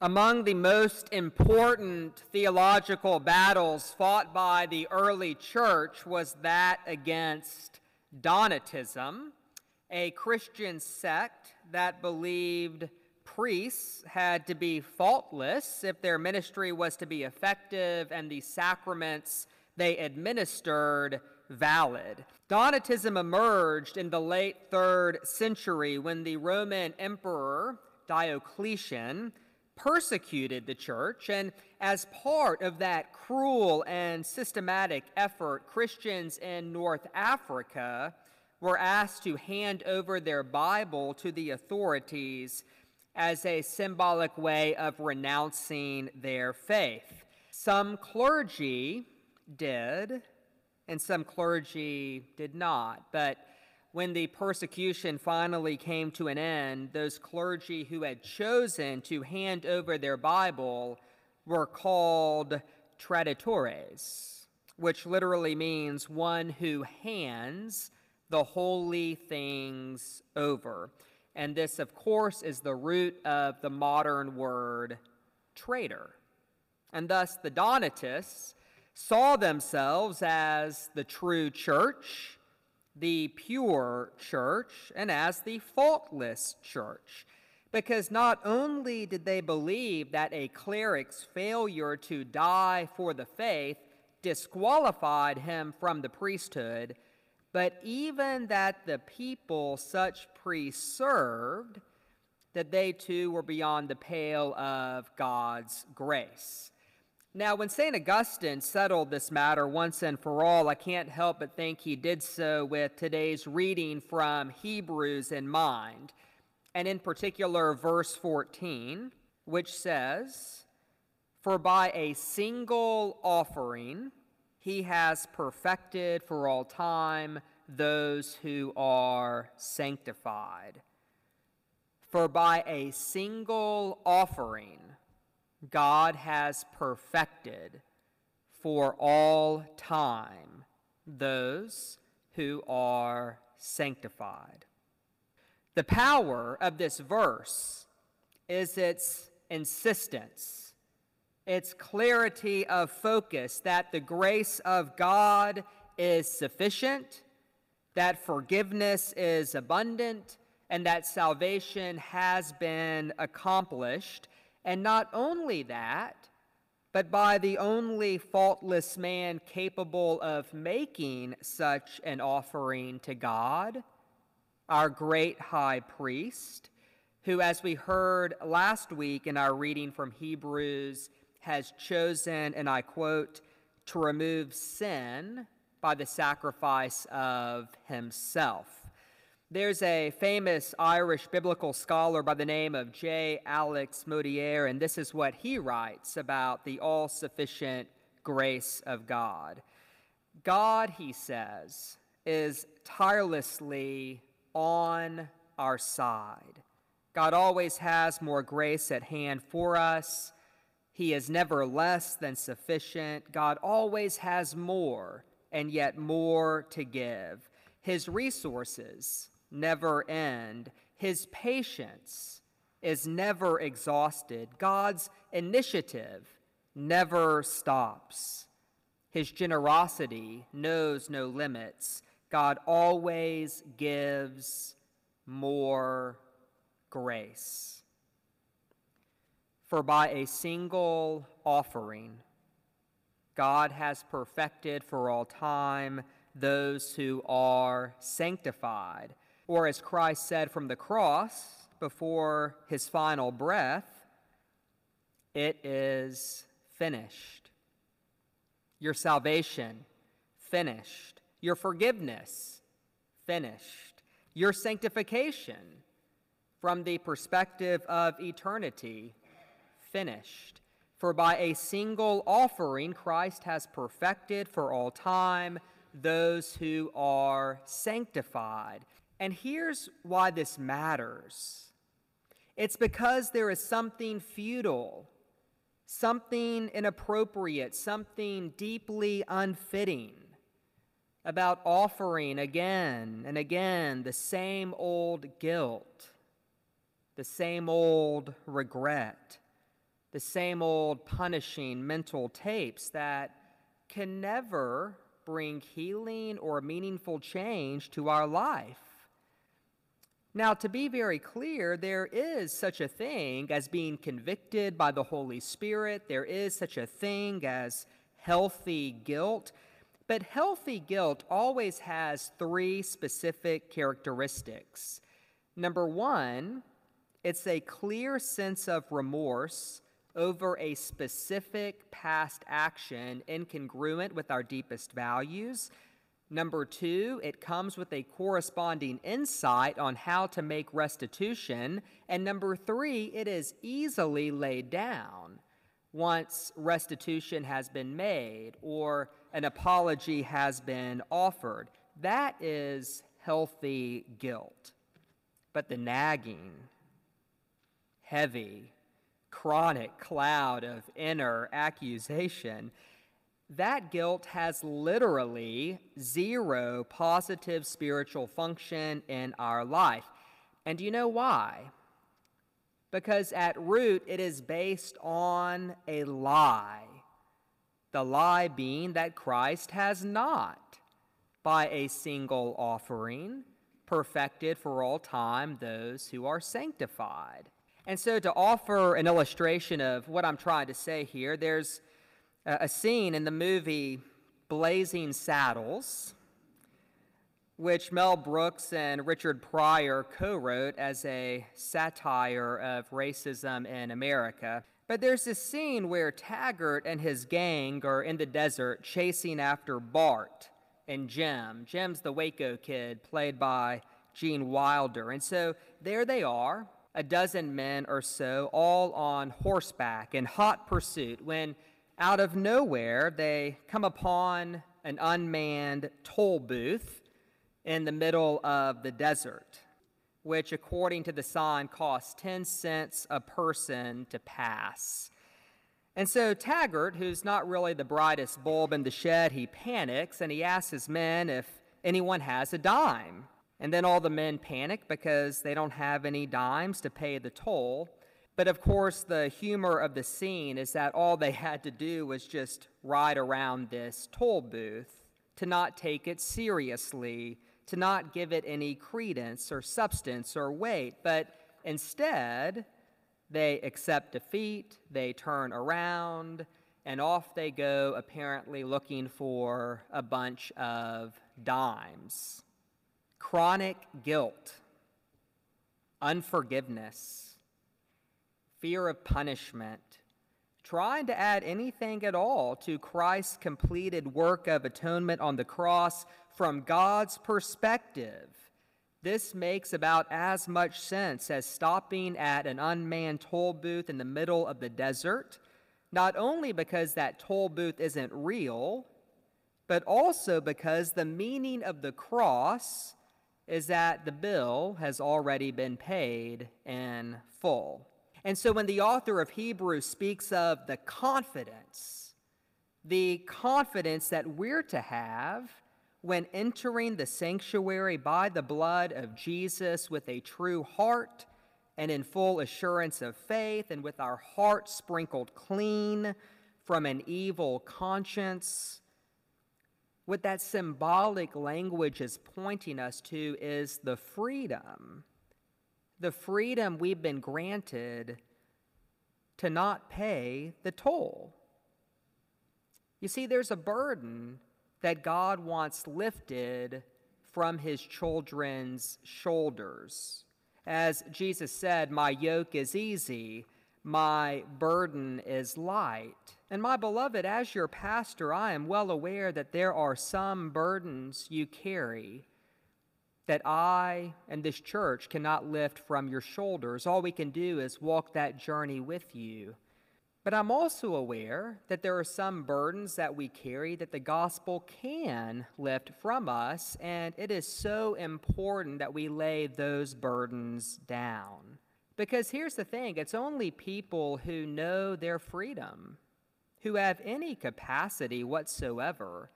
Among the most important theological battles fought by the early church was that against Donatism, a Christian sect that believed priests had to be faultless if their ministry was to be effective and the sacraments they administered valid. Donatism emerged in the late third century when the Roman emperor Diocletian persecuted the church, and as part of that cruel and systematic effort, Christians in North Africa were asked to hand over their Bible to the authorities as a symbolic way of renouncing their faith. Some clergy did, and some clergy did not, but when the persecution finally came to an end, those clergy who had chosen to hand over their Bible were called traditores, which literally means one who hands the holy things over. And this, of course, is the root of the modern word traitor. And thus the Donatists saw themselves as the true church the pure church and as the faultless church. Because not only did they believe that a cleric's failure to die for the faith disqualified him from the priesthood, but even that the people such priests served, that they too were beyond the pale of God's grace. Now, when St. Augustine settled this matter once and for all, I can't help but think he did so with today's reading from Hebrews in mind, and in particular, verse 14, which says, For by a single offering he has perfected for all time those who are sanctified. For by a single offering, God has perfected for all time those who are sanctified. The power of this verse is its insistence, its clarity of focus that the grace of God is sufficient, that forgiveness is abundant, and that salvation has been accomplished and not only that, but by the only faultless man capable of making such an offering to God, our great high priest, who, as we heard last week in our reading from Hebrews, has chosen, and I quote, to remove sin by the sacrifice of himself. There's a famous Irish biblical scholar by the name of J. Alec Motyer, and this is what he writes about the all sufficient grace of God. God, he says, is tirelessly on our side. God always has more grace at hand for us. He is never less than sufficient. God always has more and yet more to give. His resources never end. His patience is never exhausted. God's initiative never stops. His generosity knows no limits. God always gives more grace. For by a single offering, God has perfected for all time those who are sanctified or as Christ said from the cross before his final breath, it is finished. Your salvation, finished. Your forgiveness, finished. Your sanctification, from the perspective of eternity, finished. For by a single offering, Christ has perfected for all time those who are sanctified. And here's why this matters it's because there is something futile, something inappropriate, something deeply unfitting about offering again and again the same old guilt, the same old regret, the same old punishing mental tapes that can never bring healing or meaningful change to our life. Now, to be very clear, there is such a thing as being convicted by the Holy Spirit. There is such a thing as healthy guilt. But healthy guilt always has three specific characteristics. Number one, it's a clear sense of remorse over a specific past action incongruent with our deepest values. Number two, it comes with a corresponding insight on how to make restitution. And number three, it is easily laid down once restitution has been made or an apology has been offered. That is healthy guilt. But the nagging, heavy, chronic cloud of inner accusation, that guilt has literally zero positive spiritual function in our life. And do you know why? Because at root, it is based on a lie. The lie being that Christ has not, by a single offering, perfected for all time those who are sanctified. And so, to offer an illustration of what I'm trying to say here, there's a scene in the movie Blazing Saddles, which Mel Brooks and Richard Pryor co wrote as a satire of racism in America. But there's this scene where Taggart and his gang are in the desert chasing after Bart and Jim. Jim's the Waco kid, played by Gene Wilder. And so there they are a dozen men or so, all on horseback in hot pursuit, when out of nowhere they come upon an unmanned toll booth in the middle of the desert, which, according to the sign, costs 10 cents a person to pass. And so Taggart, who's not really the brightest bulb in the shed, he panics and he asks his men if anyone has a dime. And then all the men panic because they don't have any dimes to pay the toll. But of course, the humor of the scene is that all they had to do was just ride around this toll booth, to not take it seriously, to not give it any credence or substance or weight, but instead, they accept defeat, they turn around, and off they go, apparently looking for a bunch of dimes. Chronic guilt, unforgiveness, fear of punishment, trying to add anything at all to Christ's completed work of atonement on the cross from God's perspective. This makes about as much sense as stopping at an unmanned toll booth in the middle of the desert, not only because that toll booth isn't real, but also because the meaning of the cross is that the bill has already been paid in full. And so when the author of Hebrews speaks of the confidence, the confidence that we're to have when entering the sanctuary by the blood of Jesus with a true heart and in full assurance of faith and with our hearts sprinkled clean from an evil conscience, what that symbolic language is pointing us to is the freedom, the freedom we've been granted to not pay the toll. You see, there's a burden that God wants lifted from his children's shoulders. As Jesus said, My yoke is easy, my burden is light. And my beloved, as your pastor, I am well aware that there are some burdens you carry that I and this church cannot lift from your shoulders. All we can do is walk that journey with you. But I'm also aware that there are some burdens that we carry that the gospel can lift from us, and it is so important that we lay those burdens down. Because here's the thing it's only people who know their freedom, who have any capacity whatsoever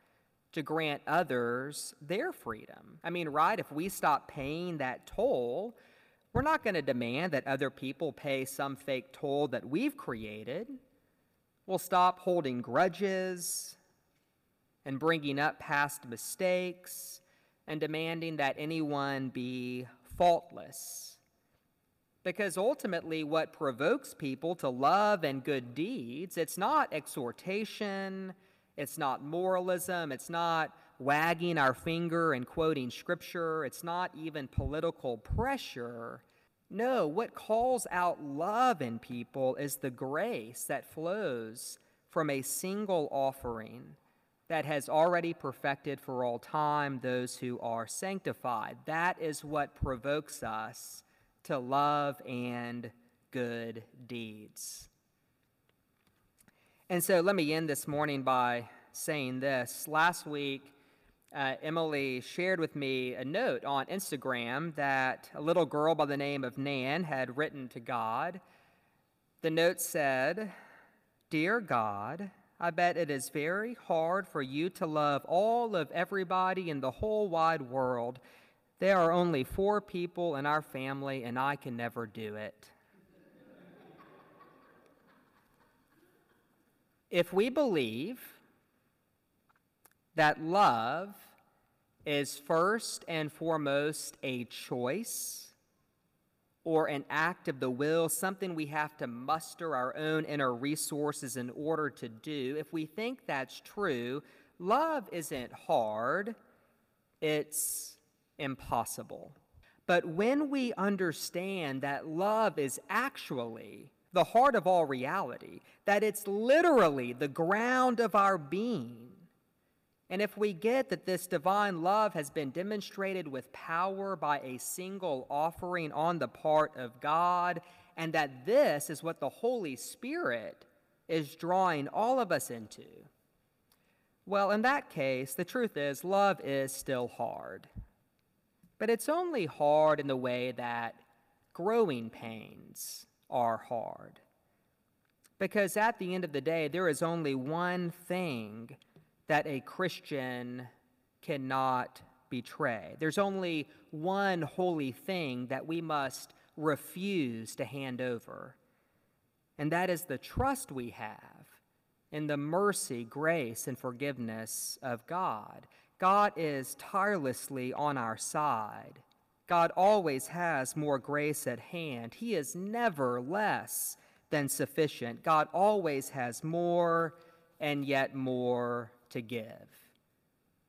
to grant others their freedom. I mean, right, if we stop paying that toll, we're not going to demand that other people pay some fake toll that we've created. We'll stop holding grudges and bringing up past mistakes and demanding that anyone be faultless. Because ultimately, what provokes people to love and good deeds, it's not exhortation, it's not moralism, it's not wagging our finger and quoting scripture, it's not even political pressure. No, what calls out love in people is the grace that flows from a single offering that has already perfected for all time those who are sanctified. That is what provokes us to love and good deeds. And so let me end this morning by saying this. Last week, uh, Emily shared with me a note on Instagram that a little girl by the name of Nan had written to God. The note said, Dear God, I bet it is very hard for you to love all of everybody in the whole wide world there are only four people in our family, and I can never do it. If we believe that love is first and foremost a choice or an act of the will, something we have to muster our own inner resources in order to do, if we think that's true, love isn't hard, it's impossible. But when we understand that love is actually the heart of all reality, that it's literally the ground of our being, and if we get that this divine love has been demonstrated with power by a single offering on the part of God, and that this is what the Holy Spirit is drawing all of us into, well, in that case, the truth is, love is still hard. But it's only hard in the way that growing pains are hard. Because at the end of the day, there is only one thing that a Christian cannot betray. There's only one holy thing that we must refuse to hand over, and that is the trust we have in the mercy, grace, and forgiveness of God. God is tirelessly on our side. God always has more grace at hand. He is never less than sufficient. God always has more and yet more to give.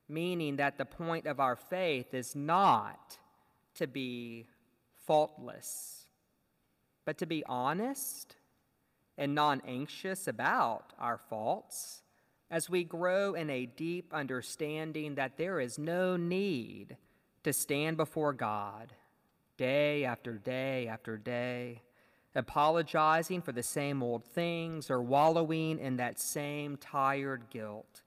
Meaning that the point of our faith is not to be faultless, but to be honest and non anxious about our faults as we grow in a deep understanding that there is no need to stand before God day after day after day, apologizing for the same old things or wallowing in that same tired guilt.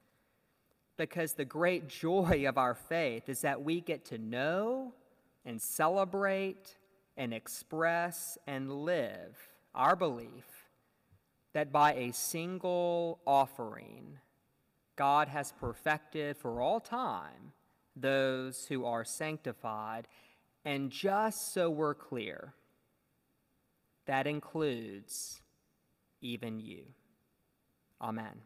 Because the great joy of our faith is that we get to know and celebrate and express and live our belief that by a single offering, God has perfected for all time those who are sanctified. And just so we're clear, that includes even you. Amen.